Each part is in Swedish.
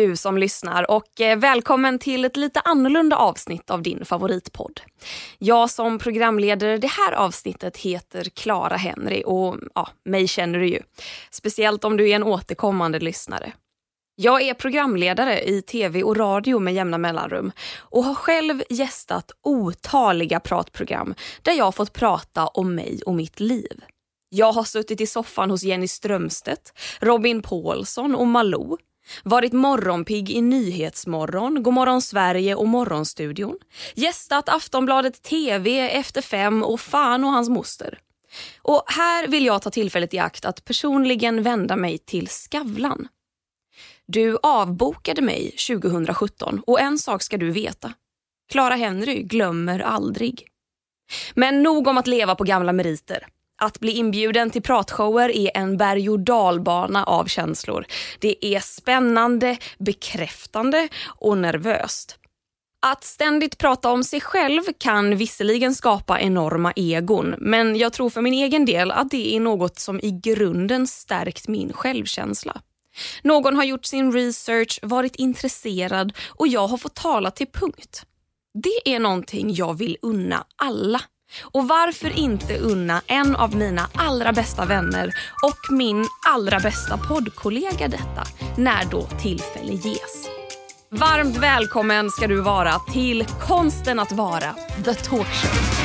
du som lyssnar och eh, välkommen till ett lite annorlunda avsnitt av din favoritpodd. Jag som programledare det här avsnittet heter Clara Henry och ja, mig känner du ju. Speciellt om du är en återkommande lyssnare. Jag är programledare i tv och radio med jämna mellanrum och har själv gästat otaliga pratprogram där jag fått prata om mig och mitt liv. Jag har suttit i soffan hos Jenny Strömstedt, Robin Paulsson och Malou. Varit morgonpigg i Nyhetsmorgon, Godmorgon Sverige och Morgonstudion. Gästat Aftonbladet TV, Efter fem och Fan och hans moster. Och här vill jag ta tillfället i akt att personligen vända mig till Skavlan. Du avbokade mig 2017 och en sak ska du veta. Clara Henry glömmer aldrig. Men nog om att leva på gamla meriter. Att bli inbjuden till pratshower är en berg och dalbana av känslor. Det är spännande, bekräftande och nervöst. Att ständigt prata om sig själv kan visserligen skapa enorma egon men jag tror för min egen del att det är något som i grunden stärkt min självkänsla. Någon har gjort sin research, varit intresserad och jag har fått tala till punkt. Det är någonting jag vill unna alla. Och varför inte unna en av mina allra bästa vänner och min allra bästa poddkollega detta, när då tillfälle ges. Varmt välkommen ska du vara till Konsten att vara, The Talkshow.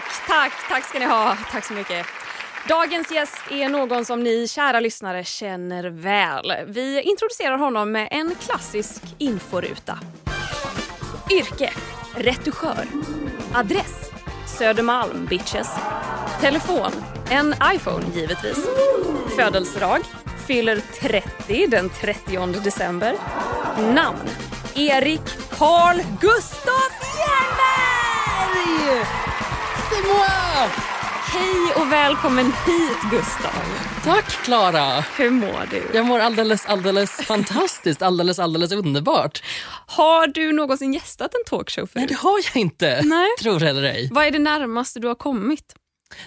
Tack, tack, tack ska ni ha. Tack så mycket. Dagens gäst är någon som ni kära lyssnare känner väl. Vi introducerar honom med en klassisk inforuta. Yrke, retuschör. Adress, Södermalm bitches. Telefon, en iPhone givetvis. Födelsedag, fyller 30 den 30 december. Namn, Erik Carl Gustaf Jernberg! C'est moi! Hej och välkommen hit Gustav. Tack Klara! Hur mår du? Jag mår alldeles, alldeles fantastiskt, alldeles, alldeles underbart. Har du någonsin gästat en talkshow förut? Nej, det har jag inte. Nej. Tror eller ej. Vad är det närmaste du har kommit?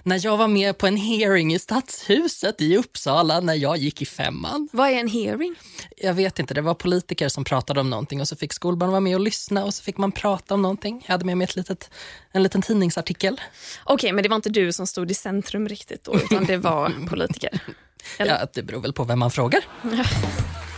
När jag var med på en hearing i Stadshuset i Uppsala när jag gick i femman. Vad är en hearing? Jag vet inte, det var politiker som pratade om någonting och så fick skolbarn vara med och lyssna och så fick man prata om någonting. Jag hade med mig ett litet, en liten tidningsartikel. Okej, men det var inte du som stod i centrum riktigt då, utan det var politiker? Eller? Ja, det beror väl på vem man frågar.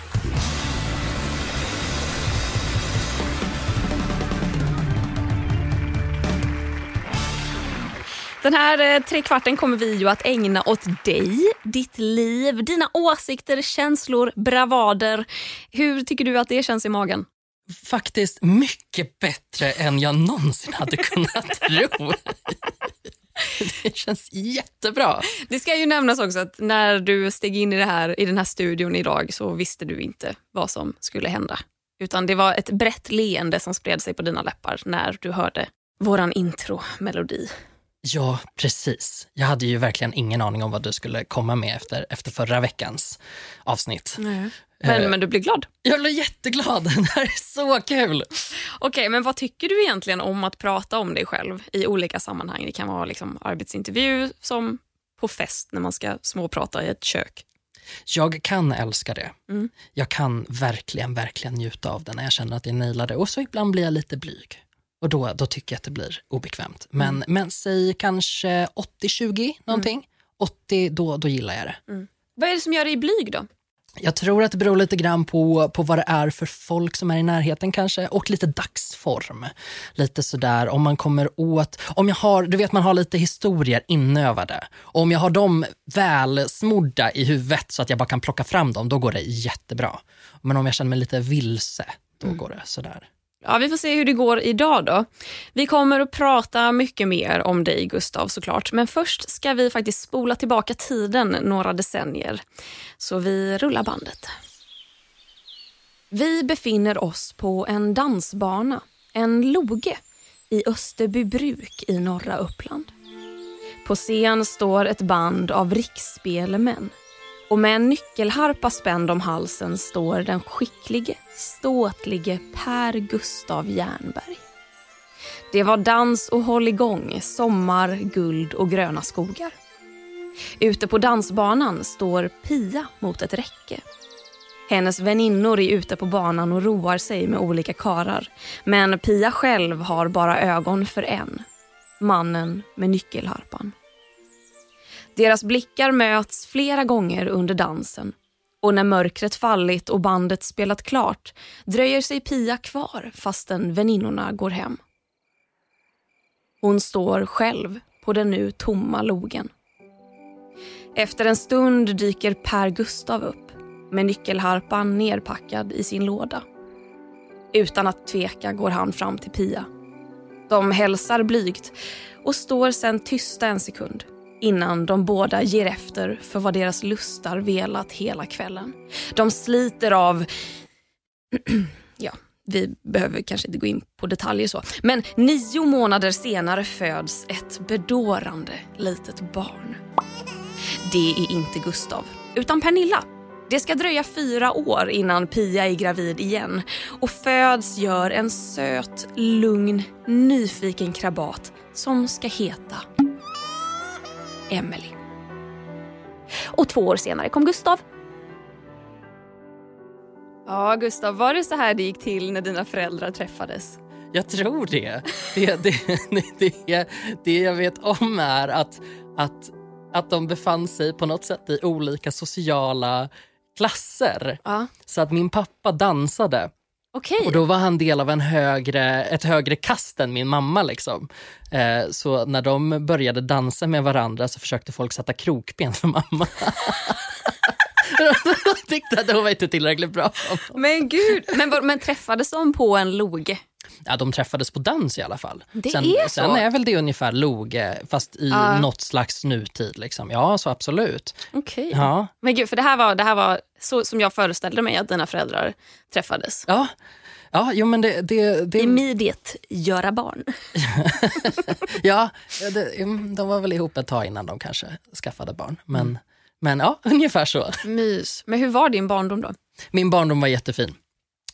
Den här eh, trekvarten kommer vi ju att ägna åt dig, ditt liv, dina åsikter, känslor, bravader. Hur tycker du att det känns i magen? Faktiskt mycket bättre än jag någonsin hade kunnat tro. Det känns jättebra. Det ska ju nämnas också att när du steg in i, det här, i den här studion idag så visste du inte vad som skulle hända. Utan det var ett brett leende som spred sig på dina läppar när du hörde våran intromelodi. Ja, precis. Jag hade ju verkligen ingen aning om vad du skulle komma med efter, efter förra veckans avsnitt. Men, Eh. men du blir glad. Jag blev jätteglad. Det här är så kul. Okej, men vad tycker du egentligen om att prata om dig själv i olika sammanhang? Det kan vara liksom arbetsintervju som på fest när man ska småprata i ett kök. Jag kan älska det. Mm. Jag kan verkligen, verkligen njuta av det när jag känner att jag nailar det. Och så ibland blir jag lite blyg. Och då, då tycker jag att det blir obekvämt. Men, Mm. men säg kanske 80-20 någonting. 80, då, då gillar jag det. Vad är det som gör dig blyg då? Jag tror att det beror lite grann på, på vad det är för folk som är i närheten kanske och lite dagsform. Lite sådär om man kommer åt, om jag har, du vet man har lite historier inövade. Och om jag har dem väl smorda i huvudet så att jag bara kan plocka fram dem, då går det jättebra. Men om jag känner mig lite vilse, då går det sådär. Ja, vi får se hur det går idag då. Vi kommer att prata mycket mer om dig Gustav såklart. Men först ska vi faktiskt spola tillbaka tiden några decennier. Så vi rullar bandet. Vi befinner oss på en dansbana, en loge, i Österbybruk i norra Uppland. På scen står ett band av riksspelmän. Och med en nyckelharpa spänd om halsen står den skicklige, ståtlige Per Gustav Jernberg. Det var dans och hålligång, sommar, guld och gröna skogar. Ute på dansbanan står Pia mot ett räcke. Hennes väninnor är ute på banan och roar sig med olika karar. Men Pia själv har bara ögon för en. Mannen med nyckelharpan. Deras blickar möts flera gånger under dansen och när mörkret fallit och bandet spelat klart dröjer sig Pia kvar fastän väninnorna går hem. Hon står själv på den nu tomma logen. Efter en stund dyker Per Gustav upp med nyckelharpan nerpackad i sin låda. Utan att tveka går han fram till Pia. De hälsar blygt och står sen tysta en sekund innan de båda ger efter för vad deras lustar velat hela kvällen. De sliter av... ja, vi behöver kanske inte gå in på detaljer så. Men nio månader senare föds ett bedårande litet barn. Det är inte Gustav, utan Pernilla. Det ska dröja fyra år innan Pia är gravid igen och föds gör en söt, lugn, nyfiken krabat som ska heta Emily. Och två år senare kom Gustav. Ja, Gustav, var det så här det gick till när dina föräldrar träffades? Jag tror det. Det, det, det, det, det jag vet om är att, att, att de befann sig på något sätt i olika sociala klasser. Ja. Så att min pappa dansade Okej. och då var han del av en högre, ett högre kast än min mamma. Liksom. Eh, så när de började dansa med varandra så försökte folk sätta krokben för mamma. de tyckte att det var inte tillräckligt bra. Men gud, men, men träffades de på en loge? Ja, de träffades på dans i alla fall. Det sen, är så? sen är väl det ungefär loge, fast i Ja. något slags nutid. Liksom. Ja, så absolut. Okej. Ja. Men gud, för det här var, det här var så som jag föreställde mig att dina föräldrar träffades. Ja, ja jo, men det... det, det Immediate göra barn. ja, det, mm, de var väl ihop ett tag innan de kanske skaffade barn. Men, men ja, ungefär så. Mys. Men hur var din barndom då? Min barndom var jättefin.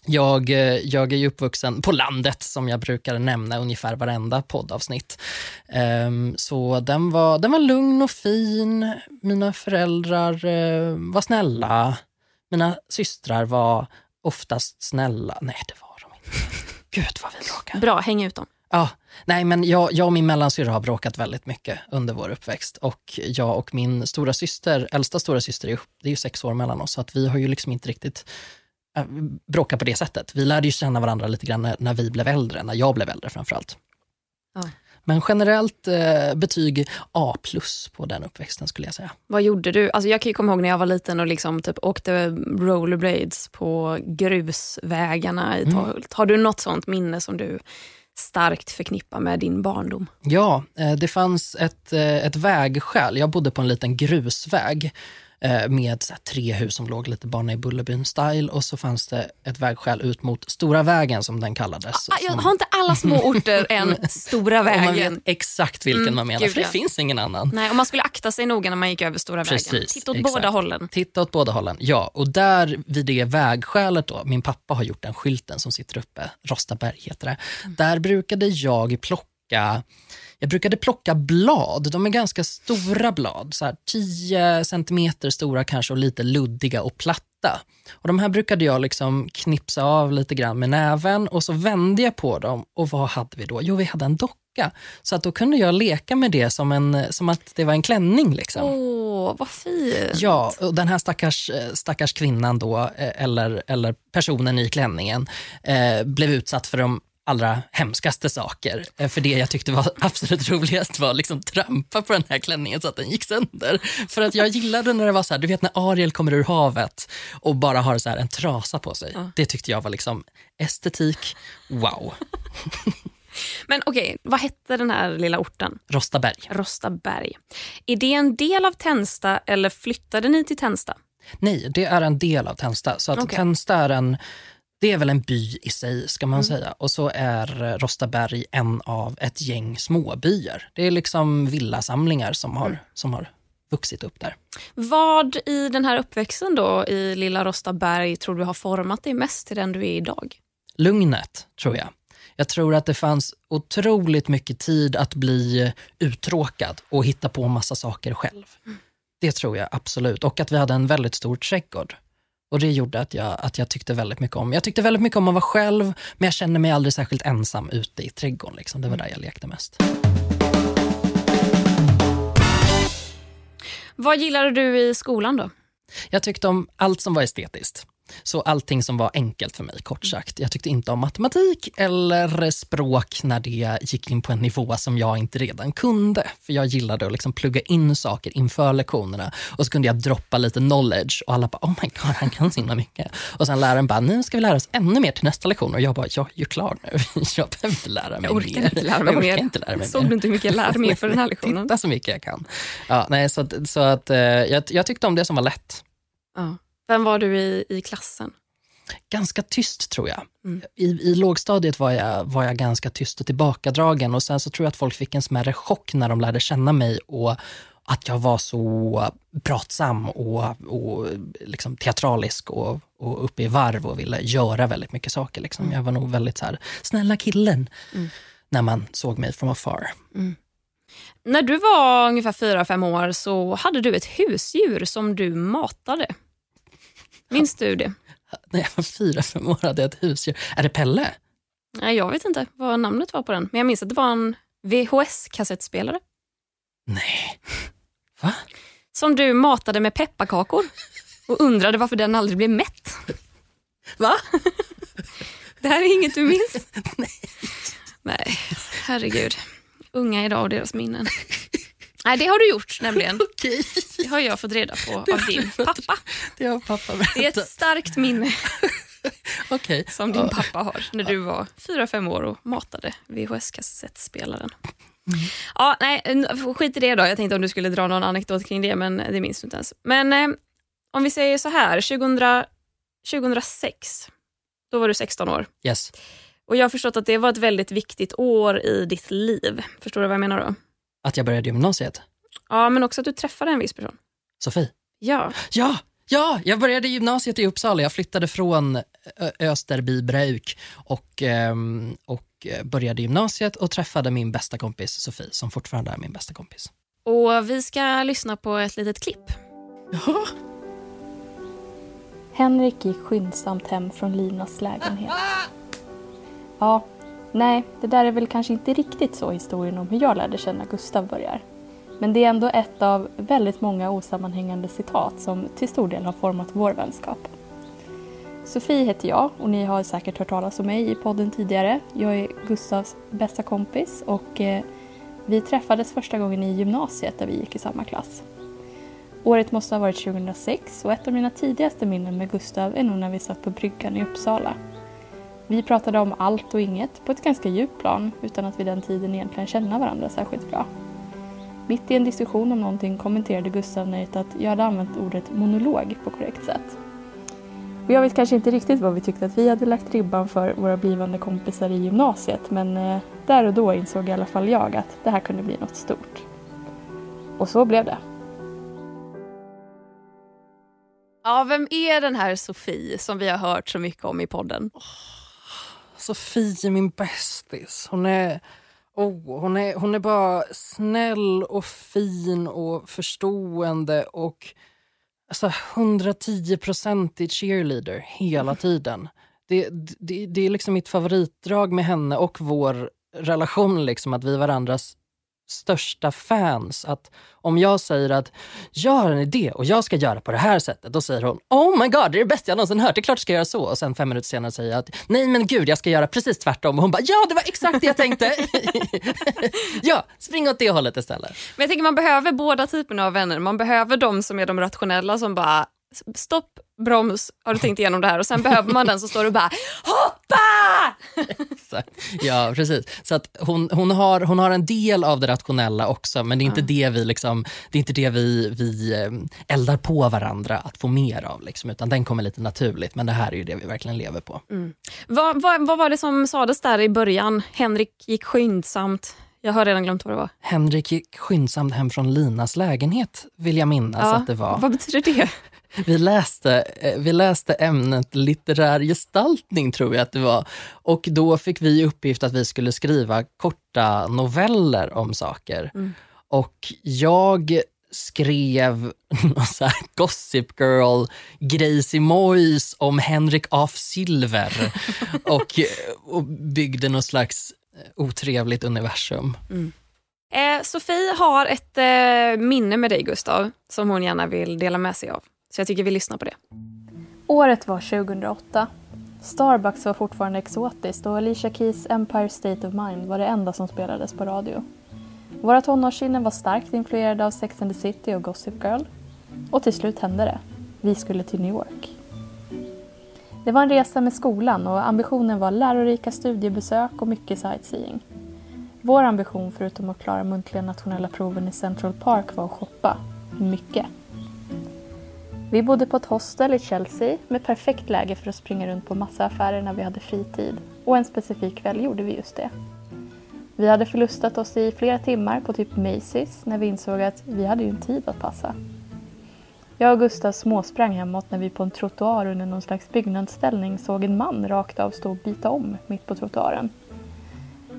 Jag, eh, jag är ju uppvuxen på landet som jag brukar nämna ungefär varenda poddavsnitt. Ehm, så den var, den var lugn och fin. Mina föräldrar eh, var snälla. Mina systrar var oftast snälla. Nej, det var de inte. Gud vad vi bråkade. Bra, häng ut dem. Ja, nej men jag, jag och min mellansyrra har bråkat väldigt mycket under vår uppväxt. Och jag och min stora syster, äldsta stora syster, det är ju sex år mellan oss, så att vi har ju liksom inte riktigt äh, bråkat på det sättet. Vi lärde ju känna varandra lite grann när, när vi blev äldre, när jag blev äldre framförallt. Ja. Men generellt eh, betyg A plus på den uppväxten skulle jag säga. Vad gjorde du? Alltså jag kan ju komma ihåg när jag var liten och liksom typ åkte rollerblades på grusvägarna i Tahult. Har du något sånt minne som du starkt förknippar med din barndom? Ja, eh, det fanns ett, eh, ett vägskäl. Jag bodde på en liten grusväg med så tre hus som låg lite bara i Bullerbyn-style och så fanns det ett vägskäl ut mot Stora vägen som den kallades. Ah, jag har inte alla små orter en Stora och man vet vägen. exakt vilken Mm, man menar, gud, för det ja. finns ingen annan. Nej, och man skulle akta sig noga när man gick över Stora vägen. Precis, Titta åt exakt. båda hållen. Titta åt båda hållen, ja. Och där vid det vägskälet då, min pappa har gjort den skylten som sitter uppe, Rostaberg heter det. Där brukade jag plocka jag brukade plocka blad, de är ganska stora blad, så här 10 centimeter stora kanske och lite luddiga och platta. Och De här brukade jag liksom knipsa av lite grann med näven och så vände jag på dem och vad hade vi då? Jo, vi hade en docka. Så att då kunde jag leka med det som, en, som att det var en klänning. Liksom. Åh, vad fint. Ja, och den här stackars, stackars kvinnan då, eh, eller, eller personen i klänningen, eh, blev utsatt för de allra hemskaste saker. Eh, För det jag tyckte var absolut roligast var liksom trampa på den här klänningen så att den gick sönder. För att jag gillade när det var så här, du vet när Ariel kommer ur havet och bara har så här en trasa på sig. Det tyckte jag var liksom estetik, wow. Men okej, vad hette den här lilla orten? Rostaberg. Rostaberg. Är det en del av Tensta eller flyttade ni till Tensta? Nej, det är en del av Tensta. Så att Okej. Tensta är en, det är väl en by i sig ska Mm. man säga. Och så är eh, Rostaberg en av ett gäng småbyar. Det är liksom villasamlingar som har, Mm. som har vuxit upp där. Vad i den här uppväxten då i lilla Rostaberg tror du har format dig mest till den du är idag? Lugnet, tror jag. Jag tror att det fanns otroligt mycket tid att bli uttråkad och hitta på massa saker själv. Det tror jag absolut. Och att vi hade en väldigt stor trädgård. Och det gjorde att jag, att jag tyckte väldigt mycket om, jag tyckte väldigt mycket om att vara själv, men jag kände mig aldrig särskilt ensam ute i trädgården. Liksom. Det var där jag lekte mest. Vad gillade du i skolan då? Jag tyckte om allt som var estetiskt. Så allting som var enkelt för mig, kort sagt. Jag tyckte inte om matematik eller språk när det gick in på en nivå som jag inte redan kunde. För jag gillade att liksom plugga in saker inför lektionerna och så kunde jag droppa lite knowledge och alla bara oh my god, han kan så himla mycket. Och sen läraren bara, nu ska vi lära oss ännu mer till nästa lektion och jag bara, jag är ju klar nu. Jag behöver inte lära mig jag orkar mer. Inte lära mig jag mer. Inte lära mig Såg mer. du inte hur mycket jag lärde mig för den här lektionen? Titta så mycket jag kan. Ja, nej, så så att, eh, jag, jag tyckte om det som var lätt. Ja. Vem var du i, i klassen? ganska tyst tror jag. Mm. I, I lågstadiet var jag, var jag ganska tyst och tillbakadragen och sen så tror jag att folk fick en smärre chock när de lärde känna mig och att jag var så pratsam och, och liksom teatralisk och, och uppe i varv och ville göra väldigt mycket saker. Liksom. Mm. Jag var nog väldigt så här, snälla killen, Mm. när man såg mig från afar. När du var ungefär fyra fem år så hade du ett husdjur som du matade. Minns du det? När jag var fyra, fem år hade jag ett husdjur. Är det Pelle? Nej, jag vet inte vad namnet var på den, men jag minns att det var en VHS-kassettspelare Nej. Va? som du matade med pepparkakor och undrade varför den aldrig blev mätt. Va? Det här är inget du minns? Nej, herregud. Unga idag och deras minnen. Nej, det har du gjort nämligen. Okej, Det har jag fått reda på av din pappa. det har pappa Det är berättat. ett starkt minne Okej. som din pappa har när du var fyra fem år och matade VHS-kassettspelaren. Ja, nej, skit i det då. Jag tänkte om du skulle dra någon anekdot kring det, men det minns du inte ens. Men eh, om vi säger så här, 2000, 2006, då var du 16 år. Yes. Och jag har förstått att det var ett väldigt viktigt år i ditt liv. Förstår du vad jag menar då? Att jag började gymnasiet. Ja, men också att du träffade en viss person. Sofie. Ja, Ja, ja, jag började gymnasiet i Uppsala. Jag flyttade från Österbybruk och, ehm, och eh, började gymnasiet och träffade min bästa kompis Sofie, som fortfarande är min bästa kompis. och vi ska lyssna på ett litet klipp. Jaha. Henrik gick skyndsamt hem från Linas lägenhet. Ja, nej, det där är väl kanske inte riktigt så historien om hur jag lärde känna Gustav börjar. Men det är ändå ett av väldigt många osammanhängande citat som till stor del har format vår vänskap. Sofie heter jag och ni har säkert hört talas om mig i podden tidigare. Jag är Gustavs bästa kompis och eh, vi träffades första gången i gymnasiet där vi gick i samma klass. Året måste ha varit 2006 och ett av mina tidigaste minnen med Gustav är nog när vi satt på bryggan i Uppsala. Vi pratade om allt och inget på ett ganska djupt plan utan att vid den tiden egentligen känna varandra särskilt bra. Mitt i en diskussion om någonting kommenterade Gustav nöjt att jag hade använt ordet monolog på korrekt sätt. Och jag vet kanske inte riktigt vad vi tyckte att vi hade lagt ribban för våra blivande kompisar i gymnasiet men eh, där och då insåg i alla fall jag att det här kunde bli något stort. Och så blev det. Ja, vem är den här Sofie som vi har hört så mycket om i podden? Sofie är min bästis. Hon är, oh, hon, är, hon är bara snäll och fin och förstående och alltså 110-procentig cheerleader hela tiden. Det, det, det är liksom mitt favoritdrag med henne och vår relation, liksom, att vi är varandras största fans. Att om jag säger att jag har en idé och jag ska göra på det här sättet, då säger hon oh my god, det är det bästa jag någonsin hört, det är klart du ska göra så. Och sen fem minuter senare säger jag att nej men gud, jag ska göra precis tvärtom. Och hon bara ja, det var exakt det jag tänkte. ja, spring åt det hållet istället. Men jag tänker man behöver båda typerna av vänner. Man behöver de som är de rationella som bara stopp, broms, har du tänkt igenom det här? Och sen behöver man den som står och bara hoppa! Ja, precis. Så att hon, hon, har, hon har en del av det rationella också, men det är inte det vi, liksom, det är inte det vi, vi eh, eldar på varandra att få mer av, liksom, utan den kommer lite naturligt. Men det här är ju det vi verkligen lever på. Vad, vad, vad var det som sades där i början? Henrik gick skyndsamt. Jag har redan glömt vad det var. Henrik gick skyndsamt hem från Linas lägenhet, vill jag minnas Ja, att det var. Vad betyder det? Vi läste, eh, vi läste ämnet litterär gestaltning, tror jag att det var. Och då fick vi uppgift att vi skulle skriva korta noveller om saker. Mm. Och jag skrev så här Gossip Girl, Gracie Moyes om Henrik af Silver och, och byggde någon slags otrevligt universum. Eh, Sofie har ett eh, minne med dig Gustav som hon gärna vill dela med sig av. Så jag tycker vi lyssnar på det. Året var 2008. Starbucks var fortfarande exotiskt och Alicia Keys Empire State of Mind var det enda som spelades på radio. Våra tonårssinnen var starkt influerade av Sex and the City och Gossip Girl. Och till slut hände det. Vi skulle till New York. Det var en resa med skolan och ambitionen var lärorika studiebesök och mycket sightseeing. Vår ambition, förutom att klara muntliga nationella proven i Central Park, var att shoppa. Mycket. Vi bodde på ett hostel i Chelsea med perfekt läge för att springa runt på massa affärer när vi hade fritid. Och en specifik kväll gjorde vi just det. Vi hade förlustat oss i flera timmar på typ Macy's när vi insåg att vi hade ju en tid att passa. Jag och Gustav småsprang hemåt när vi på en trottoar under någon slags byggnadsställning såg en man rakt av stå och byta om mitt på trottoaren.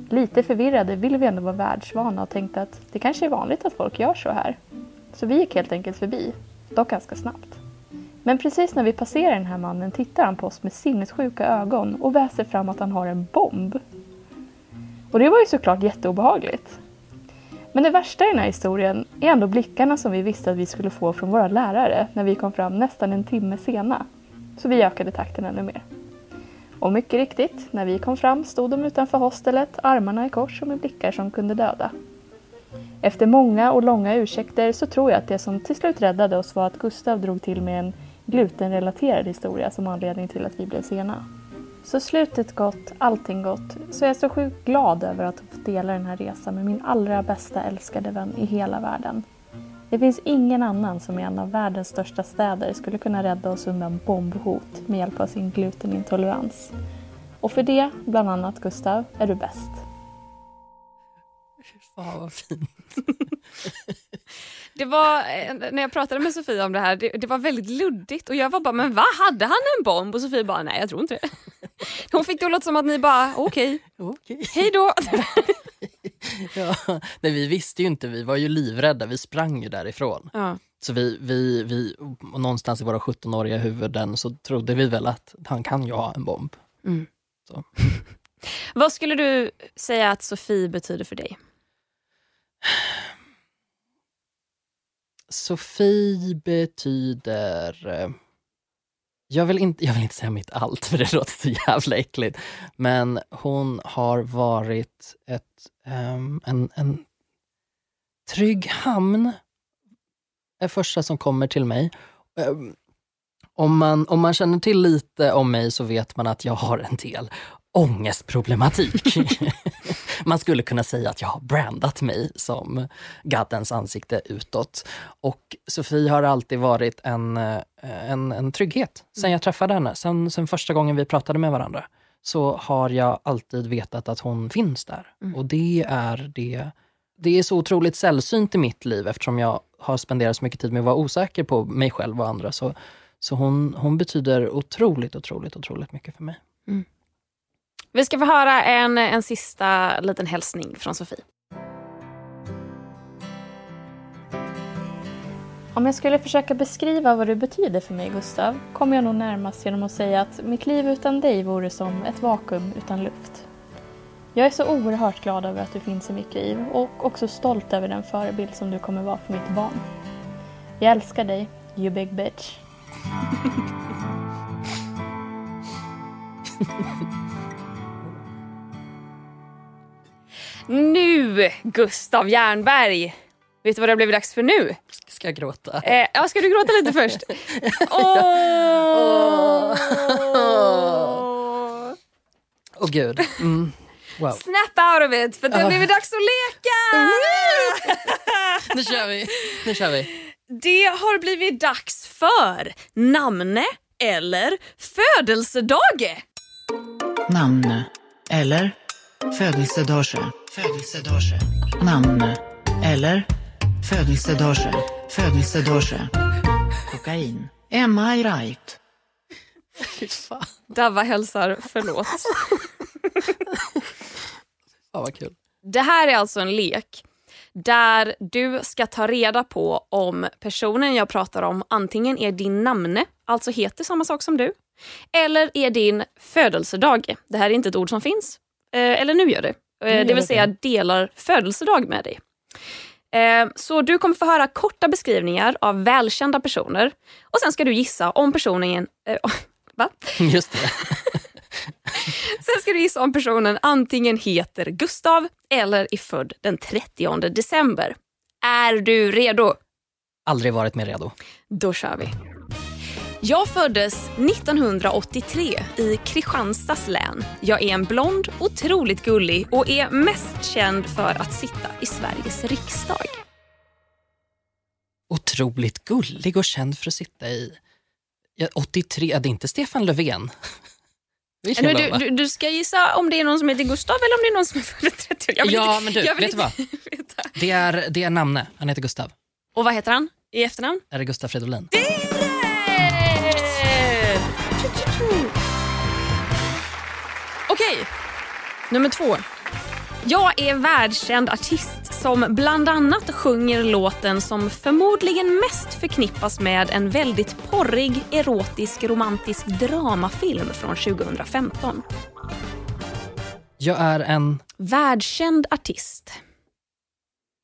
Lite förvirrade ville vi ändå vara världsvana och tänkte att det kanske är vanligt att folk gör så här. Så vi gick helt enkelt förbi, dock ganska snabbt. Men precis när vi passerar den här mannen tittar han på oss med sinnessjuka ögon och väser fram att han har en bomb. Och det var ju såklart jätteobehagligt. Men det värsta i den här historien är ändå blickarna som vi visste att vi skulle få från våra lärare när vi kom fram nästan en timme sena. Så vi ökade takten ännu mer. Och mycket riktigt, när vi kom fram stod de utanför hostelet, armarna i kors och med blickar som kunde döda. Efter många och långa ursäkter så tror jag att det som till slut räddade oss var att Gustav drog till med en glutenrelaterad historia som anledning till att vi blev sena. Så slutet gott, allting gott. Så jag är så sjukt glad över att ha fått dela den här resan med min allra bästa älskade vän i hela världen. Det finns ingen annan som i en av världens största städer skulle kunna rädda oss undan bombhot med hjälp av sin glutenintolerans. Och för det, bland annat Gustav, är du bäst. Fan vad fint. Det var, eh, när jag pratade med Sofie om det här, det, det, var väldigt luddigt och jag var bara, men vad hade han en bomb? Och Sofie bara, nej jag tror inte det. Hon fick det att låta som att ni bara, okej, Okej. hej då. Ja. Nej, vi visste ju inte, vi var ju livrädda, vi sprang ju därifrån. Ja. Så vi, vi, vi, någonstans i våra 17-åriga huvuden så trodde vi väl att han kan ju ha en bomb. Mm. Vad skulle du säga att Sofie betyder för dig? Sofie betyder... Eh, jag vill, inte, jag vill inte säga mitt allt, för det låter så jävla äckligt. Men hon har varit ett, um, en, en trygg hamn, är första som kommer till mig. Um, om, man, om man känner till lite om mig så vet man att jag har en del ångestproblematik. man skulle kunna säga att jag har brandat mig som gaddens ansikte utåt. Och Sofie har alltid varit en, eh, en, en trygghet sen jag träffade henne. Sen, sen första gången vi pratade med varandra så har jag alltid vetat att hon finns där. Mm. Och det är det det är så otroligt sällsynt i mitt liv eftersom jag har spenderat så mycket tid med att vara osäker på mig själv och andra. Så, så hon, hon betyder otroligt, otroligt, otroligt mycket för mig. Vi ska få höra en, en sista liten hälsning från Sofie. Om jag skulle försöka beskriva vad du betyder för mig, Gustav, kommer jag nog närmast genom att säga att mitt liv utan dig vore som ett vakuum utan luft. Jag är så oerhört glad över att du finns i mitt liv och också stolt över den förebild som du kommer vara för mitt barn. Jag älskar dig, you big bitch. Nu, Gustav Jernberg! Vet du vad det har blivit dags för nu? Ska jag gråta? Eh, ja, ska du gråta lite först? Åh! Åh gud. Mm. Wow. Snap out of it, för det har blivit dags att leka! Nu kör vi. Nu kör vi. Det har blivit dags för namne eller födelsedag. namn eller födelsedag, födelsedag, namn eller födelsedag, födelsedag, kokain. Am I right? Fy fan. Davva hälsar förlåt. Fan vad kul. Det här är alltså en lek där du ska ta reda på om personen jag pratar om antingen är din namne, alltså heter samma sak som du, eller är din födelsedag. Det här är inte ett ord som finns, eh, eller nu gör det. Eh, det vill säga delar födelsedag med dig. Eh, Så du kommer få höra korta beskrivningar av välkända personer och sen ska du gissa om personen... eh, Va? Just det. Sen ska du gissa om personen antingen heter Gustav eller är född den 30 december. Är du redo? Aldrig varit mer redo. Då kör vi. Jag föddes 1983 i Kristianstads län. Jag är en blond, otroligt gullig och är mest känd för att sitta i Sveriges riksdag. Otroligt gullig och känd för att sitta i... Ja, 83, det är inte Stefan Löfven. Nu, du, du, du ska gissa om det är någon som heter Gustav eller om det är någon som är född den 30. Jag vill Ja, inte- men du, jag vill vet du veta. Det är, det är namne. Han heter Gustav. Och vad heter han i efternamn? Är det Gustav Fridolin? Okej, nummer två. Jag är världskänd artist som bland annat sjunger låten som förmodligen mest förknippas med en väldigt porrig, erotisk, romantisk dramafilm från 2015. Jag är en... Världskänd artist.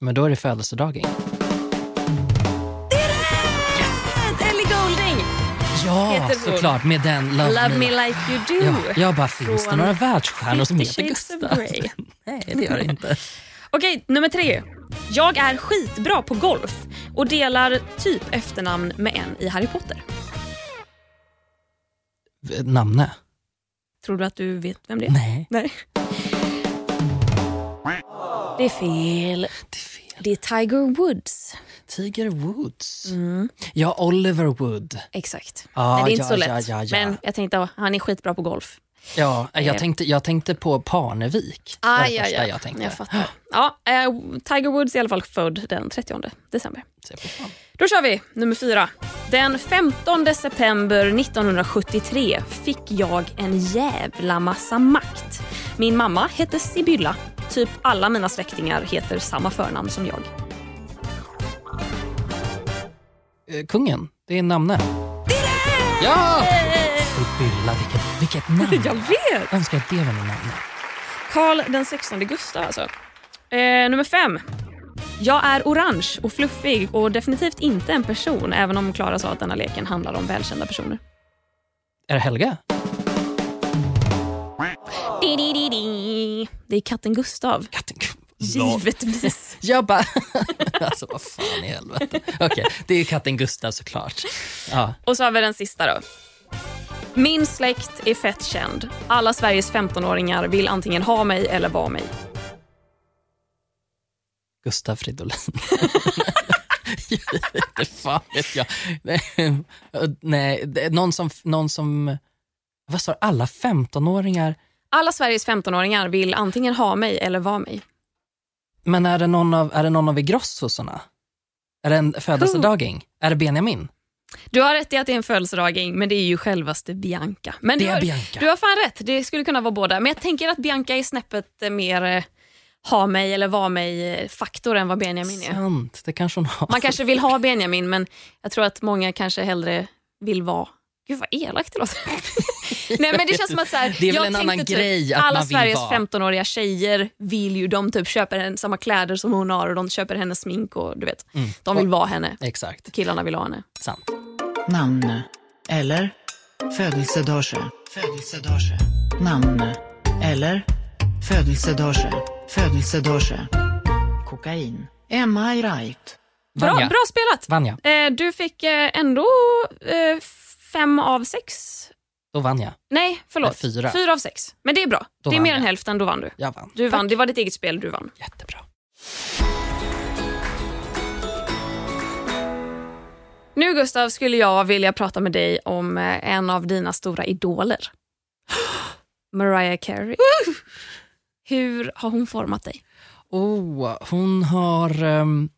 Men då är det födelsedagen. Ja, såklart. Med den Love, Love Me. me like you do. Ja, jag bara, finns det några världsstjärnor som heter Gustav? Nej, det gör det inte. Okej, nummer tre. Jag är skitbra på golf och delar typ efternamn med en i Harry Potter. Namne? Tror du att du vet vem det är? Nej, Nej. Det är fel. det är fel. Det är Tiger Woods. Tiger Woods. Mm. Ja, Oliver Wood. Exakt. Ah, Nej, det är inte ja, så lätt. ja, ja, ja. Men jag tänkte han är skitbra på golf. Ja, Eh. jag tänkte, jag tänkte på Parnevik. var det första jag tänkte. Jag fattar. Ja, eh, Tiger Woods är i alla fall född den 30 december. Då kör vi nummer fyra. Den 15 september 1973 fick jag en jävla massa makt. Min mamma hette Sibylla. Typ alla mina släktingar heter samma förnamn som jag. Eh, Kungen, det är namne. Ja! Sibylla, vilket, vilket namn. Jag vet! önskar att det var min namn. Karl den 16 Gustav alltså. Eh, nummer fem. Jag är orange och fluffig och definitivt inte en person även om Klara sa att denna leken handlar om välkända personer. Är det Helga? Di, di, di, di. Det är katten Gustav. Katten. Givetvis. Jag bara... alltså vad fan i helvete. Okej, det är katten Gustav såklart. Ja. Och så har vi den sista då. Min släkt är fett känd. Alla Sveriges 15-åringar vill antingen ha mig eller vara mig. Gustav Fridolin. det fan vet jag. Nej, någon som... Någon som vad sa du? Alla 15-åringar? Alla Sveriges 15-åringar vill antingen ha mig eller vara mig. Men är det någon av, är det någon av Igrossosarna? Är det en födelsedaging? Är det Benjamin? Du har rätt i att det är en födelsedaging, men det är ju självaste Bianca. Men Det du är har, Bianca. Du har fan rätt, det skulle kunna vara båda. Men jag tänker att Bianca är snäppet eh, mer eh, ha mig eller vara mig-faktor än vad Benjamin är. Sant, det kanske hon har. Man kanske vill ha Benjamin, men jag tror att många kanske hellre vill vara... Gud vad elakt det låter. Nej men det känns som att så här, Det är väl jag en annan typ, grej att alla man vill Sveriges vara. 15-åriga tjejer vill ju, de typ köper henne, samma kläder som hon har och de köper hennes smink och du vet. Mm. De vill vara henne. Exakt, Killarna vill ha henne. sant. namn eller födelsedag, födelsedag, namn eller födelsedag, födelsedag, kokain. Am I right? Bra, Vanja. bra spelat! Vann jag. Eh, du fick eh, ändå eh, fem av sex. Då vann jag. Nej, förlåt. Nej, fyra. av sex. Men det är bra. Då det är mer än jag. hälften, då vann du. Jag vann. Du vann. Det var ditt eget spel, du vann. Jättebra. Nu Gustav skulle jag vilja prata med dig om eh, en av dina stora idoler. Mariah Carey. Hur har hon format dig? Oh, hon har... ehm,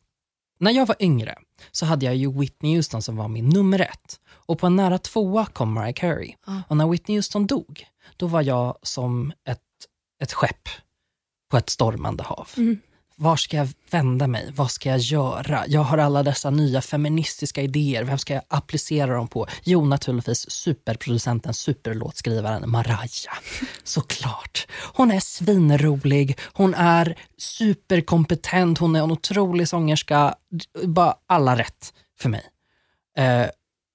när jag var yngre så hade jag ju Whitney Houston som var min nummer ett. Och på en nära tvåa kom Mariah Carey. Och när Whitney Houston dog, då var jag som ett, ett skepp på ett stormande hav. Var ska jag vända mig? Vad ska jag göra? Jag har alla dessa nya feministiska idéer. Vem ska jag applicera dem på? Jo, naturligtvis superproducenten, superlåtskrivaren Mariah. Såklart. Hon är svinrolig, hon är superkompetent, hon är en otrolig sångerska. Bara alla rätt för mig. Eh,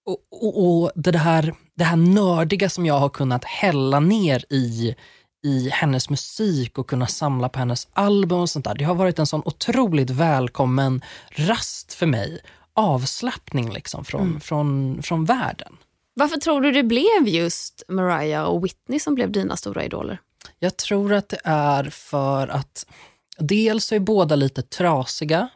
och, och, och det, här, det här nördiga som jag har kunnat hälla ner i, i hennes musik och kunna samla på hennes album och sånt där. Det har varit en sån otroligt välkommen rast för mig. Avslappning liksom från, från, från världen. Varför tror du det blev just Mariah och Whitney som blev dina stora idoler? Jag tror att det är för att dels är båda lite trasiga.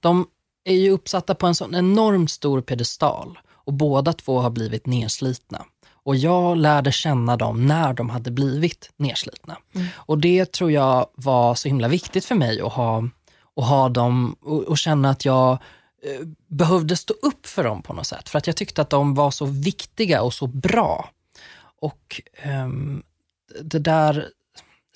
De är ju uppsatta på en sån enormt stor pedestal och båda två har blivit nedslitna. Och jag lärde känna dem när de hade blivit nedslitna. Och det tror jag var så himla viktigt för mig att ha, att ha dem och, och känna att jag eh, behövde stå upp för dem på något sätt. För att jag tyckte att de var så viktiga och så bra. Och ehm, det där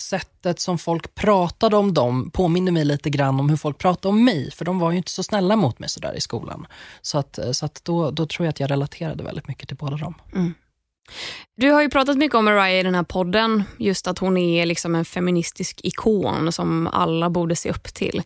sättet som folk pratade om dem påminner mig lite grann om hur folk pratade om mig, för de var ju inte så snälla mot mig sådär i skolan. Så, att, så att då, då tror jag att jag relaterade väldigt mycket till båda dem. Du har ju pratat mycket om Mariah i den här podden, just att hon är liksom en feministisk ikon som alla borde se upp till.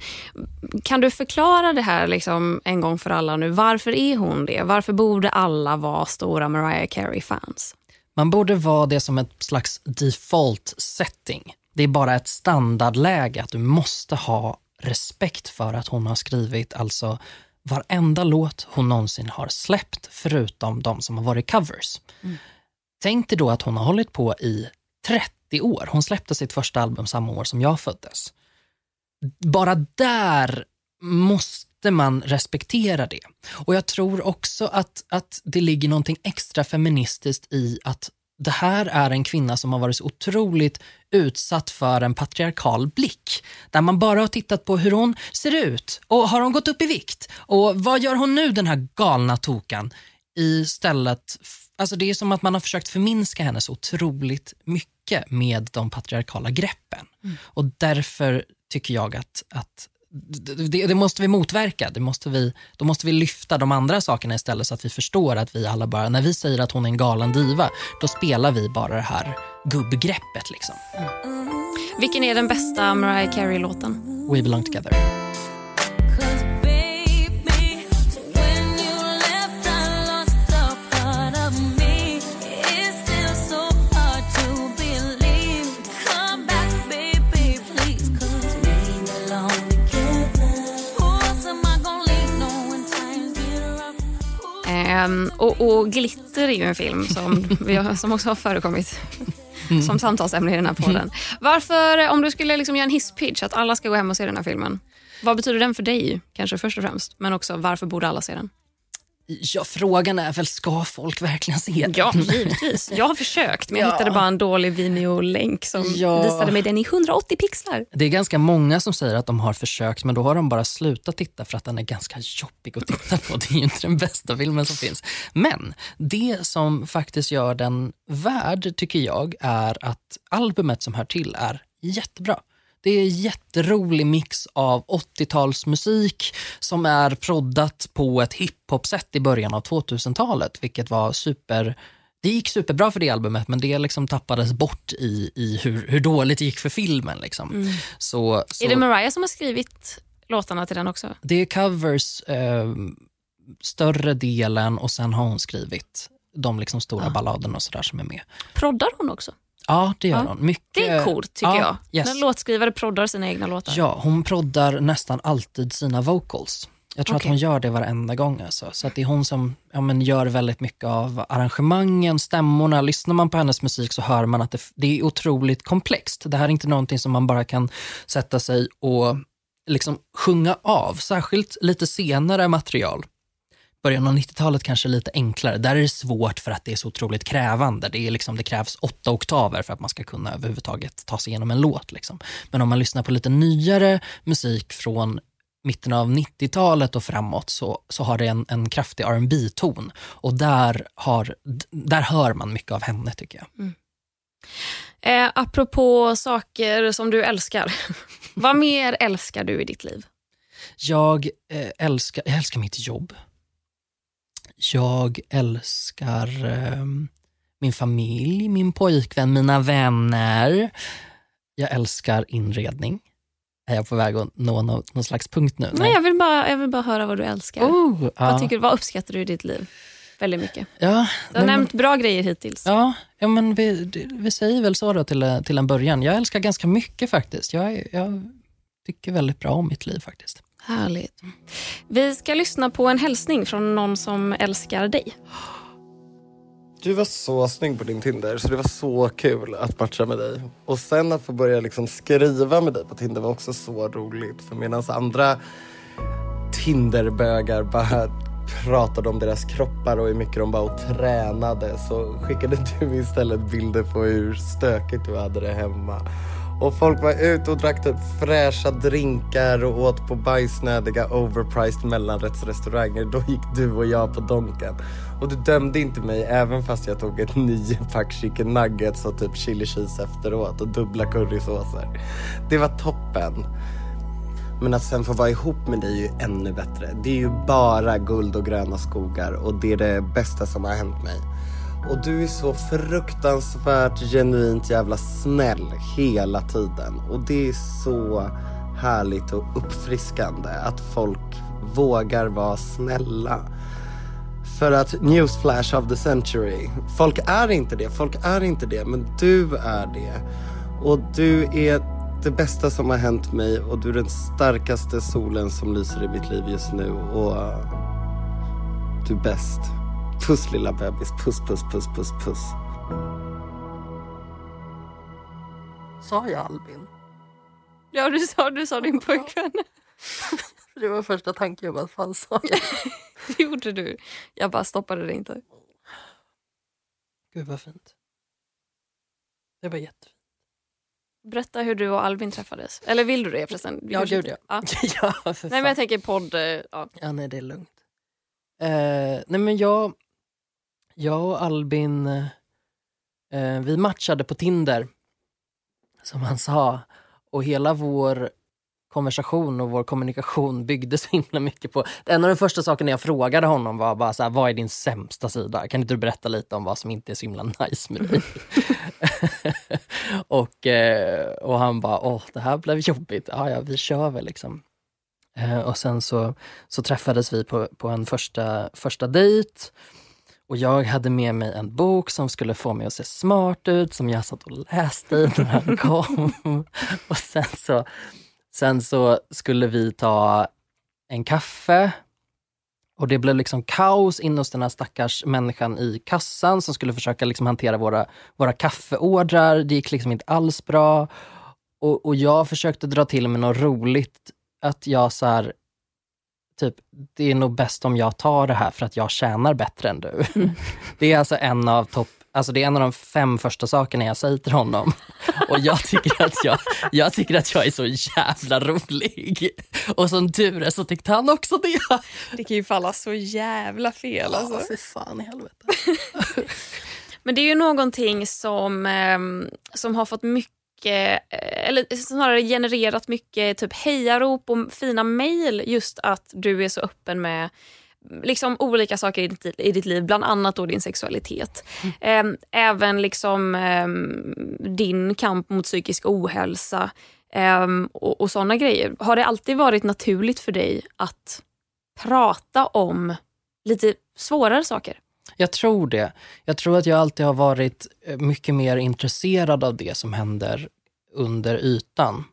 Kan du förklara det här liksom en gång för alla nu? Varför är hon det? Varför borde alla vara stora Mariah Carey-fans? Man borde vara det som ett slags default setting. Det är bara ett standardläge att du måste ha respekt för att hon har skrivit alltså varenda låt hon någonsin har släppt förutom de som har varit covers. Tänk dig då att hon har hållit på i 30 år. Hon släppte sitt första album samma år som jag föddes. Bara där måste man respektera det. Och jag tror också att, att det ligger någonting extra feministiskt i att det här är en kvinna som har varit så otroligt utsatt för en patriarkal blick. Där man bara har tittat på hur hon ser ut och har hon gått upp i vikt och vad gör hon nu den här galna tokan? Istället, alltså det är som att man har försökt förminska henne så otroligt mycket med de patriarkala greppen. Och därför tycker jag att, att det, det måste vi motverka. Det måste vi, då måste vi lyfta de andra sakerna istället så att vi förstår att vi alla bara, när vi säger att hon är en galen diva, då spelar vi bara det här gubbgreppet. Liksom. Vilken är den bästa Mariah Carey-låten? We belong together. Ehm, och, och Glitter är ju en film som, vi har, som också har förekommit som samtalsämne i den här podden. Varför, om du skulle liksom göra en hisspitch, att alla ska gå hem och se den här filmen. Vad betyder den för dig, kanske först och främst? Men också, varför borde alla se den? Ja, frågan är väl, ska folk verkligen se den? Ja, givetvis. Jag har försökt, men jag Ja. hittade bara en dålig videolänk som Ja. visade mig den i 180 pixlar. Det är ganska många som säger att de har försökt men då har de bara slutat titta för att den är ganska jobbig att titta på. Det är ju inte den bästa filmen som finns. Men det som faktiskt gör den värd, tycker jag, är att albumet som hör till är jättebra. Det är en jätterolig mix av 80-talsmusik som är proddat på ett hiphop-sätt i början av 2000-talet, vilket var super det gick superbra för det albumet men det liksom tappades bort i, i hur, hur dåligt det gick för filmen. Liksom. Så, så Är det Mariah som har skrivit låtarna till den också? det är covers eh, större delen och sen har hon skrivit de liksom stora balladerna och sådär som är med. Proddar hon också? Ja, det gör Ja. hon. Mycket, Det är coolt tycker ja, jag. Yes. När låtskrivare proddar sina egna låtar. Ja, hon proddar nästan alltid sina vocals. Jag tror Okej. att hon gör det varenda gång. Alltså. Så att det är hon som ja, men gör väldigt mycket av arrangemangen, stämmorna. Lyssnar man på hennes musik så hör man att det, det är otroligt komplext. Det här är inte någonting som man bara kan sätta sig och liksom sjunga av. Särskilt lite senare material början av 90-talet kanske lite enklare. Där är det svårt för att det är så otroligt krävande. Det, är liksom, det krävs åtta oktaver för att man ska kunna överhuvudtaget ta sig igenom en låt. Liksom. Men om man lyssnar på lite nyare musik från mitten av 90-talet och framåt så, så har det en, en kraftig rb ton och där, har, där hör man mycket av henne tycker jag. Eh, apropå saker som du älskar. Vad mer älskar du i ditt liv? Jag, eh, älskar, jag älskar mitt jobb. Jag älskar eh, min familj, min pojkvän, mina vänner. Jag älskar inredning. Är jag på väg att nå någon, någon slags punkt nu? Nej, jag, vill bara, jag vill bara höra vad du älskar. Oh, ja. vad, tycker, vad uppskattar du i ditt liv? Väldigt mycket. ja, Du har nej, men- nämnt bra grejer hittills. Ja, ja men vi, vi säger väl så då till, till en början. Jag älskar ganska mycket faktiskt. Jag, jag tycker väldigt bra om mitt liv faktiskt. Härligt. Vi ska lyssna på en hälsning från någon som älskar dig. Du var så snygg på din Tinder så det var så kul att matcha med dig. Och sen att få börja liksom skriva med dig på Tinder var också så roligt. För medan andra Tinderbögar bara pratade om deras kroppar och hur mycket de bara tränade så skickade du istället bilder på hur stökigt du hade det hemma. Och folk var ute och drack typ fräscha drinkar och åt på bajsnödiga overpriced mellanrättsrestauranger. Då gick du och jag på Donken. Och du dömde inte mig även fast jag tog ett nio pack chicken nuggets och typ chili cheese efteråt och dubbla currysåser. Det var toppen. Men att sen få vara ihop med dig är ju ännu bättre. Det är ju bara guld och gröna skogar och det är det bästa som har hänt mig. Och du är så fruktansvärt genuint jävla snäll hela tiden. Och det är så härligt och uppfriskande att folk vågar vara snälla. För att newsflash of the century. Folk är inte det, folk är inte det, men du är det. Och du är det bästa som har hänt mig och du är den starkaste solen som lyser i mitt liv just nu. Och eh, du är bäst. Puss lilla bebis, puss puss puss puss puss. Sa jag Albin? Ja, du sa, du sa din pojkvän. Det var första tanken. Jag bara, fan sa jag? Det gjorde du. Jag bara stoppade det inte. Gud vad fint. Det var jättefint. Berätta hur du och Albin träffades. Eller vill du det förresten? Ja, gud ja. ja. ja Nej, men jag tänker podd... eh, Ja. Ja, nej, det är lugnt. Eh, nej, men jag, jag och Albin, eh, eh, vi matchade på Tinder, som han sa. Och hela vår konversation och vår kommunikation byggde så himla mycket på... En av de första sakerna jag frågade honom var bara så här, vad är din sämsta sida? Kan inte du berätta lite om vad som inte är så himla nice med dig? och, eh, och han bara, åh, det här blev jobbigt. Ja, ja, vi kör väl liksom. Eh, och sen så, så träffades vi på, på en första, första dejt. Och jag hade med mig en bok som skulle få mig att se smart ut, som jag satt och läste i när han kom. och sen så, sen så skulle vi ta en kaffe. Och det blev liksom kaos inne hos den här stackars människan i kassan som skulle försöka liksom hantera våra, våra kaffeordrar. Det gick liksom inte alls bra. Och, och jag försökte dra till med något roligt. Att jag så här, typ, det är nog bäst om jag tar det här för att jag tjänar bättre än du. Det är alltså en av topp Alltså det är en av de fem första sakerna jag säger till honom. Och jag tycker att jag, jag, tycker att jag är så jävla rolig. Och som tur är så tyckte han också det. Det kan ju falla så jävla fel. Alltså. Ja, fy fan i helvete. Men det är ju någonting som, ehm, som har fått mycket, eh, eller snarare genererat mycket typ hejarop och fina mejl just att du är så öppen med liksom olika saker i ditt, i ditt liv, bland annat då din sexualitet. Ehm, även liksom ehm, din kamp mot psykisk ohälsa ehm, och, och sådana grejer. Har det alltid varit naturligt för dig att prata om lite svårare saker? Jag tror det. Jag tror att jag alltid har varit eh, mycket mer intresserad av det som händer under ytan.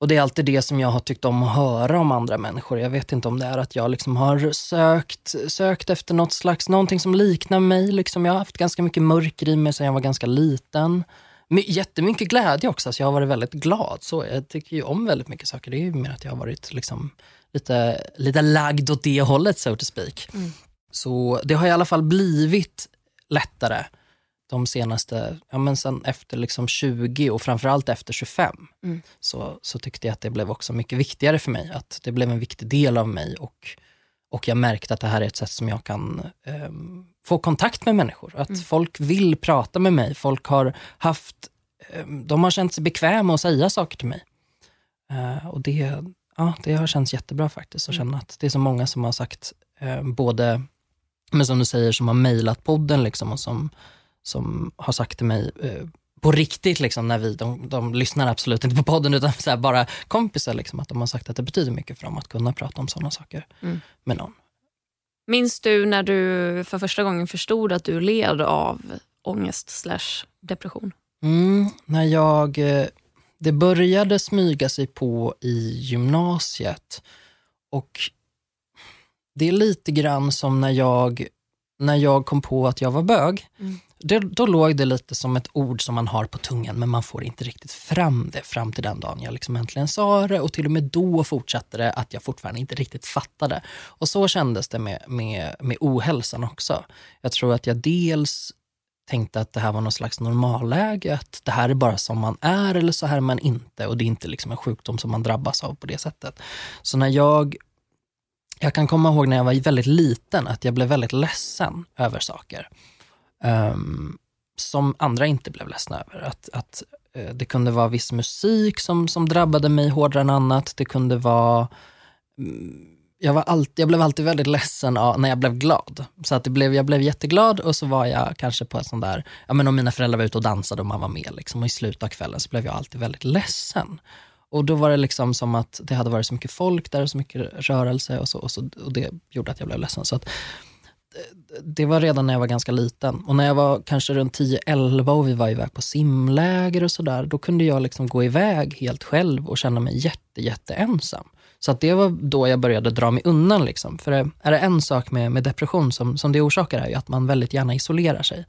Och det är alltid det som jag har tyckt om att höra om andra människor. Jag vet inte om det är att jag liksom har sökt, sökt efter något slags, någonting som liknar mig. Liksom jag har haft ganska mycket mörker i mig sedan jag var ganska liten. My- Jättemycket glädje också, så jag har varit väldigt glad. Så jag tycker ju om väldigt mycket saker. Det är ju mer att jag har varit liksom lite, lite lagd åt det hållet, so to speak. Så det har i alla fall blivit lättare de senaste, ja men sen efter liksom 20 och framförallt efter 25 så, så tyckte jag att det blev också mycket viktigare för mig. Att det blev en viktig del av mig och, och jag märkte att det här är ett sätt som jag kan ehm, få kontakt med människor. Att folk vill prata med mig. Folk har haft, ehm, de har känt sig bekväma att säga saker till mig. Eh, och det, ja, det har känts jättebra faktiskt att känna att det är så många som har sagt, eh, både, men som du säger, som har mejlat podden liksom, och som, som har sagt till mig eh, på riktigt, liksom, när vi, de, de lyssnar absolut inte på podden utan så bara kompisar, liksom, att de har sagt att det betyder mycket för dem att kunna prata om sådana saker med någon. Minns du när du för första gången förstod att du led av ångest slash depression? Mm, när jag, eh, det började smyga sig på i gymnasiet och det är lite grann som när jag, när jag kom på att jag var bög. Det, då låg det lite som ett ord som man har på tungan men man får inte riktigt fram det fram till den dagen jag liksom äntligen sa det och till och med då fortsatte det att jag fortfarande inte riktigt fattade. Och så kändes det med, med, med ohälsan också. Jag tror att jag dels tänkte att det här var någon slags normalläge, att det här är bara som man är eller så här är man inte och det är inte liksom en sjukdom som man drabbas av på det sättet. Så när jag, jag kan komma ihåg när jag var väldigt liten att jag blev väldigt ledsen över saker um, som andra inte blev ledsna över. Att, att uh, det kunde vara viss musik som, som drabbade mig hårdare än annat. Det kunde vara um, jag, var alltid, jag blev alltid väldigt ledsen av, när jag blev glad. Så att det blev, jag blev jätteglad och så var jag kanske på en sån där, ja men om mina föräldrar var ute och dansade och man var med liksom, och i slutet av kvällen så blev jag alltid väldigt ledsen. Och då var det liksom som att det hade varit så mycket folk där och så mycket rörelse och, så, och, så, och det gjorde att jag blev ledsen. Så att, det- var redan när jag var ganska liten. Och när jag var kanske runt 10-11 och vi var iväg på simläger och sådär, då kunde jag liksom gå iväg helt själv och känna mig jätte, jätte ensam. Så att det var då jag började dra mig undan. Liksom. För är det en sak med, med depression som, som det orsakar är ju att man väldigt gärna isolerar sig.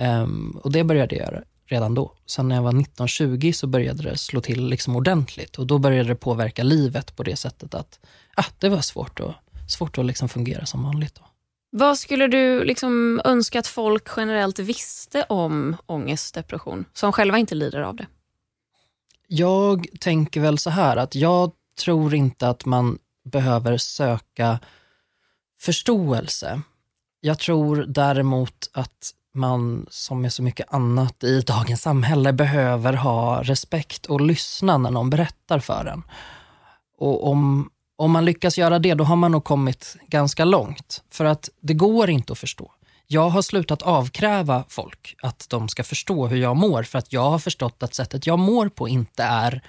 Um, och det började jag göra redan då. Sen när jag var 19-20 så började det slå till liksom ordentligt och då började det påverka livet på det sättet att ah, det var svårt att, svårt att liksom fungera som vanligt. Då. Vad skulle du liksom önska att folk generellt visste om ångest depression som själva inte lider av det? Jag tänker väl så här att jag tror inte att man behöver söka förståelse. Jag tror däremot att man, som med så mycket annat i dagens samhälle, behöver ha respekt och lyssna när någon berättar för en. Och om, om man lyckas göra det, då har man nog kommit ganska långt. För att det går inte att förstå. Jag har slutat avkräva folk att de ska förstå hur jag mår, för att jag har förstått att sättet jag mår på inte är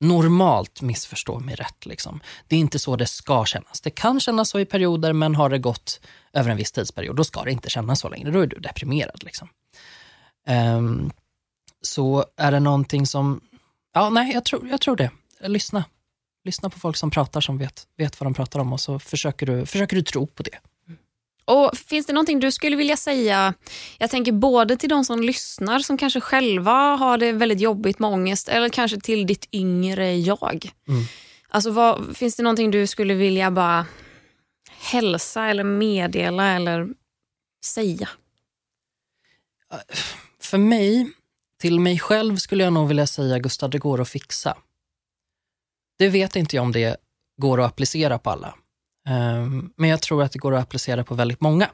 normalt, missförstå mig rätt. Liksom. Det är inte så det ska kännas. Det kan kännas så i perioder, men har det gått över en viss tidsperiod, då ska det inte kännas så längre. Då är du deprimerad. Liksom. Um, så är det någonting som, ja nej, jag tror, jag tror det. Lyssna. Lyssna på folk som pratar, som vet, vet vad de pratar om och så försöker du, försöker du tro på det. Och Finns det någonting du skulle vilja säga, jag tänker både till de som lyssnar som kanske själva har det väldigt jobbigt med ångest eller kanske till ditt yngre jag. Alltså vad, Finns det någonting du skulle vilja bara hälsa eller meddela eller säga? För mig, till mig själv skulle jag nog vilja säga Gustav, det går att fixa. Det vet inte jag om det går att applicera på alla. Ehm, men jag tror att det går att applicera på väldigt många.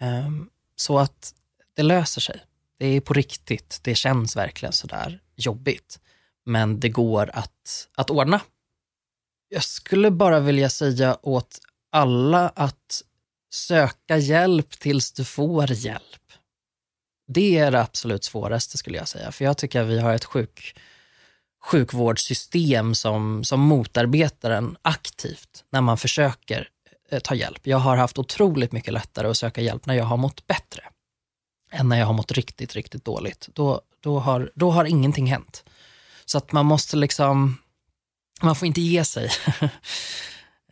Ehm, så att det löser sig. Det är på riktigt. Det känns verkligen sådär jobbigt. Men det går att, att ordna. Jag skulle bara vilja säga åt alla att söka hjälp tills du får hjälp. Det är det absolut svåraste skulle jag säga. För jag tycker att vi har ett sjuk, sjukvårdssystem som, som motarbetar en aktivt när man försöker eh, ta hjälp. Jag har haft otroligt mycket lättare att söka hjälp när jag har mått bättre än när jag har mått riktigt, riktigt dåligt. Då, då, har, då har ingenting hänt. Så att man måste liksom, man får inte ge sig.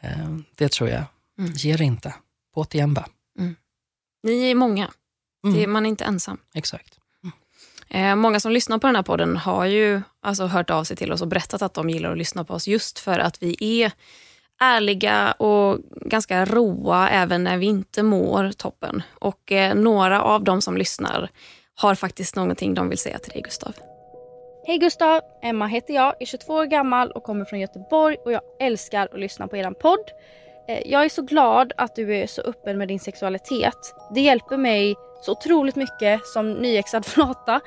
Eh, det tror jag. Ge det inte. På igen bara. Ni är många, Mm. det, man är inte ensam. Exakt. Eh, många som lyssnar på den här podden har ju alltså, hört av sig till oss och berättat att de gillar att lyssna på oss just för att vi är ärliga och ganska roa även när vi inte mår toppen. Och eh, några av de som lyssnar har faktiskt någonting de vill säga till dig Gustav. Hej Gustav! Emma heter jag, är 22 år gammal och kommer från Göteborg och jag älskar att lyssna på er podd. Eh, jag är så glad att du är så öppen med din sexualitet. Det hjälper mig så otroligt mycket som nyexad flata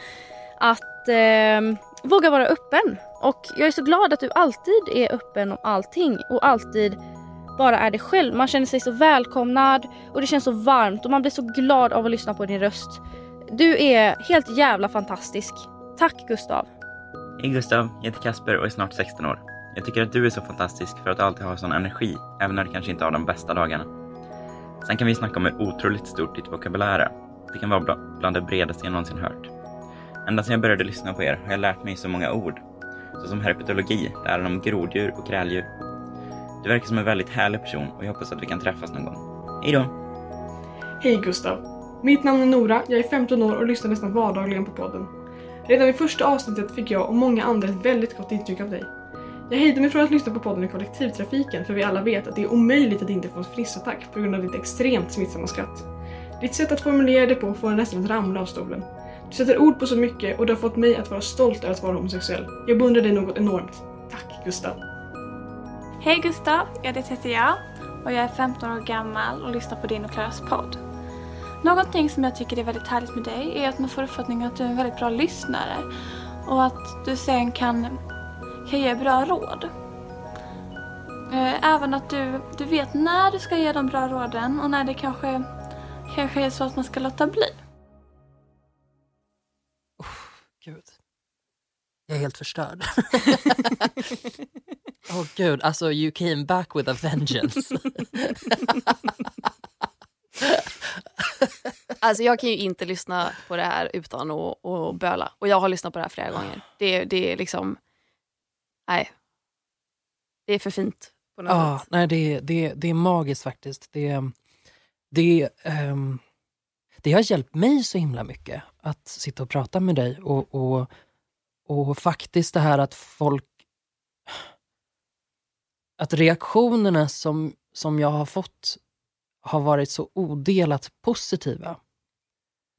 att eh, våga vara öppen. Och jag är så glad att du alltid är öppen om allting och alltid bara är dig själv. Man känner sig så välkomnad och det känns så varmt och man blir så glad av att lyssna på din röst. Du är helt jävla fantastisk. Tack Gustav! Hej Gustav, jag heter Kasper och är snart 16 år. Jag tycker att du är så fantastisk för att du alltid har sån energi, även när du kanske inte har de bästa dagarna. Sen kan vi snacka om hur otroligt stort ditt vokabulär är. Det kan vara bland det bredaste jag någonsin hört. Ända sedan jag började lyssna på er har jag lärt mig så många ord. Såsom herpetologi, läran om groddjur och kräldjur. Du verkar som en väldigt härlig person och jag hoppas att vi kan träffas någon gång. Hej då! Hej Gustav! Mitt namn är Nora, jag är 15 år och lyssnar nästan vardagligen på podden. Redan vid första avsnittet fick jag och många andra ett väldigt gott intryck av dig. Jag hejdade mig från att lyssna på podden i kollektivtrafiken för vi alla vet att det är omöjligt att inte få en fnissattack på grund av ditt extremt smittsamma skratt. Ditt sätt att formulera det på får en nästan att ramla av stolen. Du sätter ord på så mycket och du har fått mig att vara stolt över att vara homosexuell. Jag beundrar dig något enormt. Tack Gustav! Hej Gustav, Ja, det heter jag och jag är 15 år gammal och lyssnar på din och Klaras podd. Någonting som jag tycker är väldigt härligt med dig är att man får uppfattningen att du är en väldigt bra lyssnare och att du sen kan, kan ge bra råd. Eh, även att du, du vet när du ska ge de bra råden och när det kanske, kanske är så att man ska låta bli. Gud. Jag är helt förstörd. Åh oh, gud, alltså you came back with a vengeance. Alltså jag kan ju inte lyssna på det här utan att, att böla. Och jag har lyssnat på det här flera gånger. Det, det är liksom... Nej. Det är för fint på något Ja, sätt. nej, det, det, det är magiskt faktiskt. Det, det, um, det har hjälpt mig så himla mycket att sitta och prata med dig. Och, och, och faktiskt det här att folk... Att reaktionerna som, som jag har fått har varit så odelat positiva.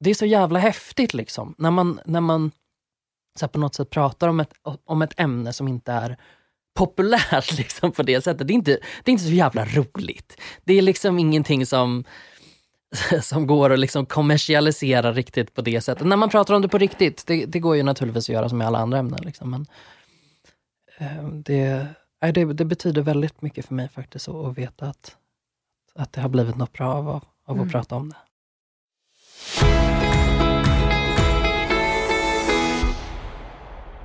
Det är så jävla häftigt liksom. När man, när man så här, på något sätt pratar om ett, om ett ämne som inte är populärt liksom, på det sättet. Det är, inte, det är inte så jävla roligt. Det är liksom ingenting som, som går att liksom kommersialisera riktigt på det sättet. När man pratar om det på riktigt, det, det går ju naturligtvis att göra som med alla andra ämnen. Liksom, men, eh, det, det, det betyder väldigt mycket för mig faktiskt att, att veta att, att det har blivit något bra av, av att Mm. prata om det.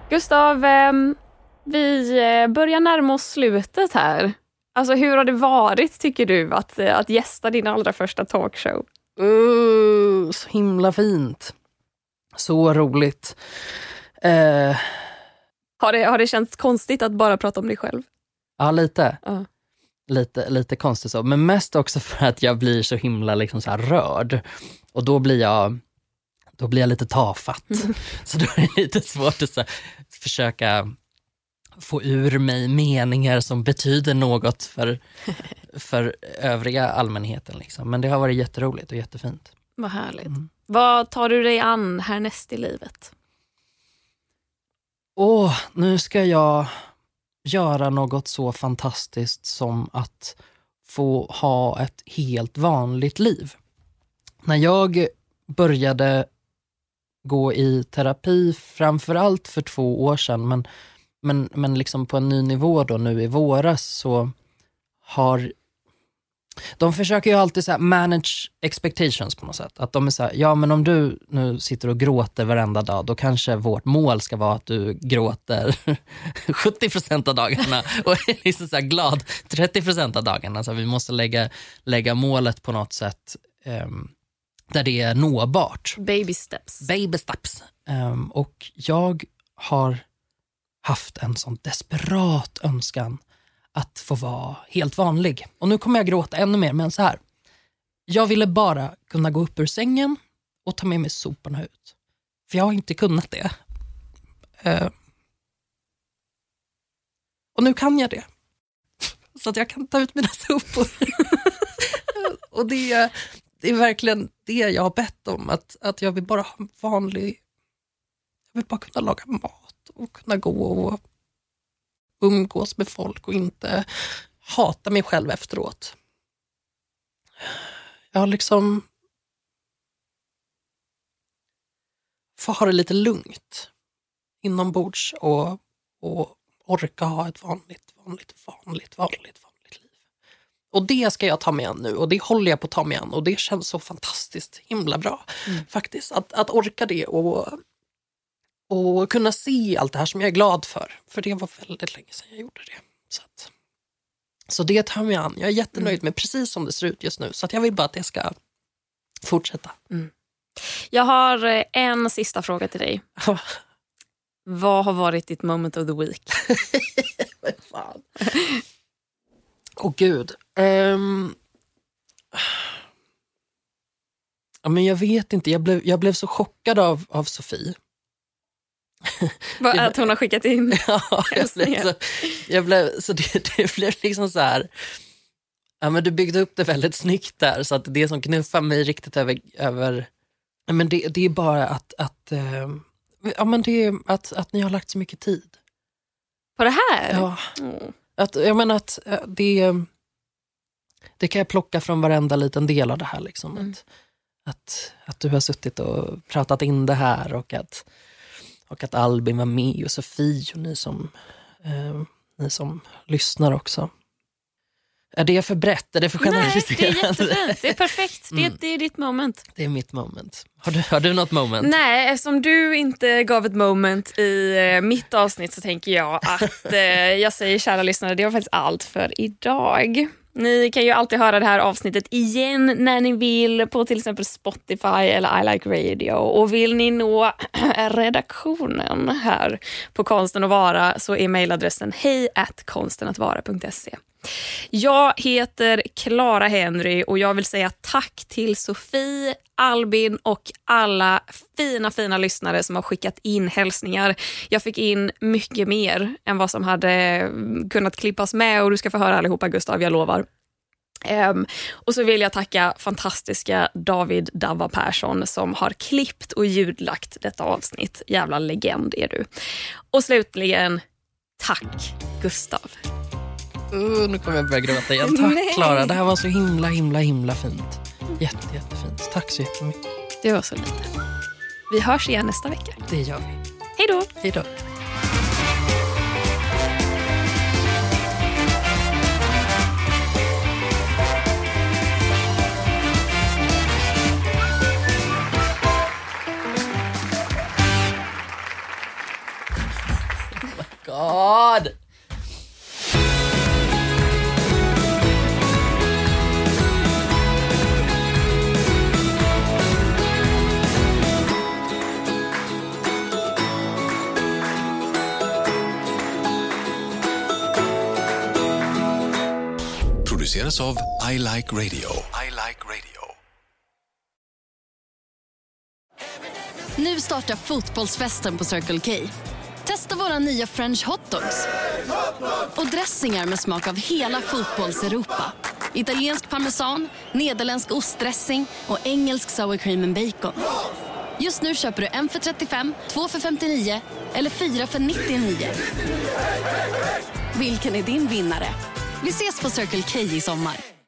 Gustav, ehm, vi eh, börjar närma oss slutet här. Alltså hur har det varit tycker du att, eh, att gästa din allra första talkshow? Uh, så himla fint. Så roligt. Eh, Har det, har det känts konstigt att bara prata om dig själv? ja, lite. Ja. lite. Lite konstigt så. Men mest också för att jag blir så himla liksom så rörd. Och då blir jag, då blir jag lite tafatt. Så då är det lite svårt att så försöka få ur mig meningar som betyder något för, för övriga allmänheten. Liksom. Men det har varit jätteroligt och jättefint. Vad härligt. Mm. Vad tar du dig an härnäst i livet? Åh, nu ska jag göra något så fantastiskt som att få ha ett helt vanligt liv. När jag började gå i terapi, framförallt för två år sedan, men, men, men liksom på en ny nivå då nu i våras, så har de försöker ju alltid så manage expectations på något sätt. Att de är så här, ja men om du nu sitter och gråter varenda dag, då kanske vårt mål ska vara att du gråter 70% av dagarna och är liksom så glad 30% av dagarna. Så vi måste lägga, lägga målet på något sätt ehm, där det är nåbart. Baby steps. Baby steps. Ehm, och jag har haft en sån desperat önskan att få vara helt vanlig. Och nu kommer jag gråta ännu mer, men så här. Jag ville bara kunna gå upp ur sängen och ta med mig soporna ut. För jag har inte kunnat det. Uh. och nu kan jag det. Så att jag kan ta ut mina sopor. och det, är- det är verkligen det jag har bett om. Att, att jag vill bara ha en vanlig... Jag vill bara kunna laga mat och kunna gå och umgås med folk och inte hata mig själv efteråt. Jag har liksom... Få ha det lite lugnt inombords och, och orka ha ett vanligt, vanligt, vanligt, vanligt, vanligt liv. Och det ska jag ta mig an nu och det håller jag på att ta mig an och det känns så fantastiskt himla bra faktiskt. Att, att orka det och, och kunna se allt det här som jag är glad för. För det var väldigt länge sedan jag gjorde det. Så, att, så det tar jag mig an. Jag är jättenöjd med precis som det ser ut just nu. Så att jag vill bara att det ska fortsätta. Jag har eh, en sista fråga till dig. Vad har varit ditt moment of the week? Fan. Åh gud. Ehm. Ja, men jag vet inte, jag blev, jag blev så chockad av, av Sofie. Att hon har skickat in? Ja, jag blev så, jag blev, så det, det blev liksom så här... Ja, men du byggde upp det väldigt snyggt där, så att det som knuffar mig riktigt över... över ja, men det, det är bara att, att, ehm, ja, men det är att, att ni har lagt så mycket tid. På det här? Ja. Mm. Att, jag menar att eh, det, det kan jag plocka från varenda liten del av det här. Liksom. Mm. Att, att, att du har suttit och pratat in det här och att, och att Albin var med och Sofie och ni som, eh, ni som lyssnar också. Är det för brett? Är det för Nej, det är generaliserande? jättefint. Det är perfekt. Det, Mm. det är ditt moment. Det är mitt moment. Har du, har du något moment? Nej, eftersom du inte gav ett moment i eh, mitt avsnitt så tänker jag att eh, jag säger kära lyssnare, det var faktiskt allt för idag. Ni kan ju alltid höra det här avsnittet igen när ni vill på till exempel Spotify eller I Like Radio. Och vill ni nå redaktionen här på Konsten att vara så är mejladressen hej konstenattvara.se. Jag heter Clara Henry och jag vill säga tack till Sofie, Albin och alla fina, fina lyssnare som har skickat in hälsningar. Jag fick in mycket mer än vad som hade kunnat klippas med och du ska få höra allihopa Gustav, jag lovar. Um, och så vill jag tacka fantastiska David Dava Persson som har klippt och ljudlagt detta avsnitt. Jävla legend är du. Och slutligen, tack Gustav. Uh, nu kommer jag börja gråta igen. Tack Klara, det här var så himla, himla, himla fint. Jätte, jättefint. Tack så jättemycket. Det var så lite. Vi hörs igen nästa vecka. Det gör vi. Hej då! Hej då. God! Produceras av I Like Radio. I like radio. Nu startar fotbollsfesten på Circle K. Testa våra nya french hotdogs och dressingar med smak av hela fotbolls-Europa. Italiensk parmesan, nederländsk ostdressing och engelsk sour cream and bacon. Just nu köper du en för 35, två för 59 eller fyra för 99. Vilken är din vinnare? Vi ses på Circle K i sommar.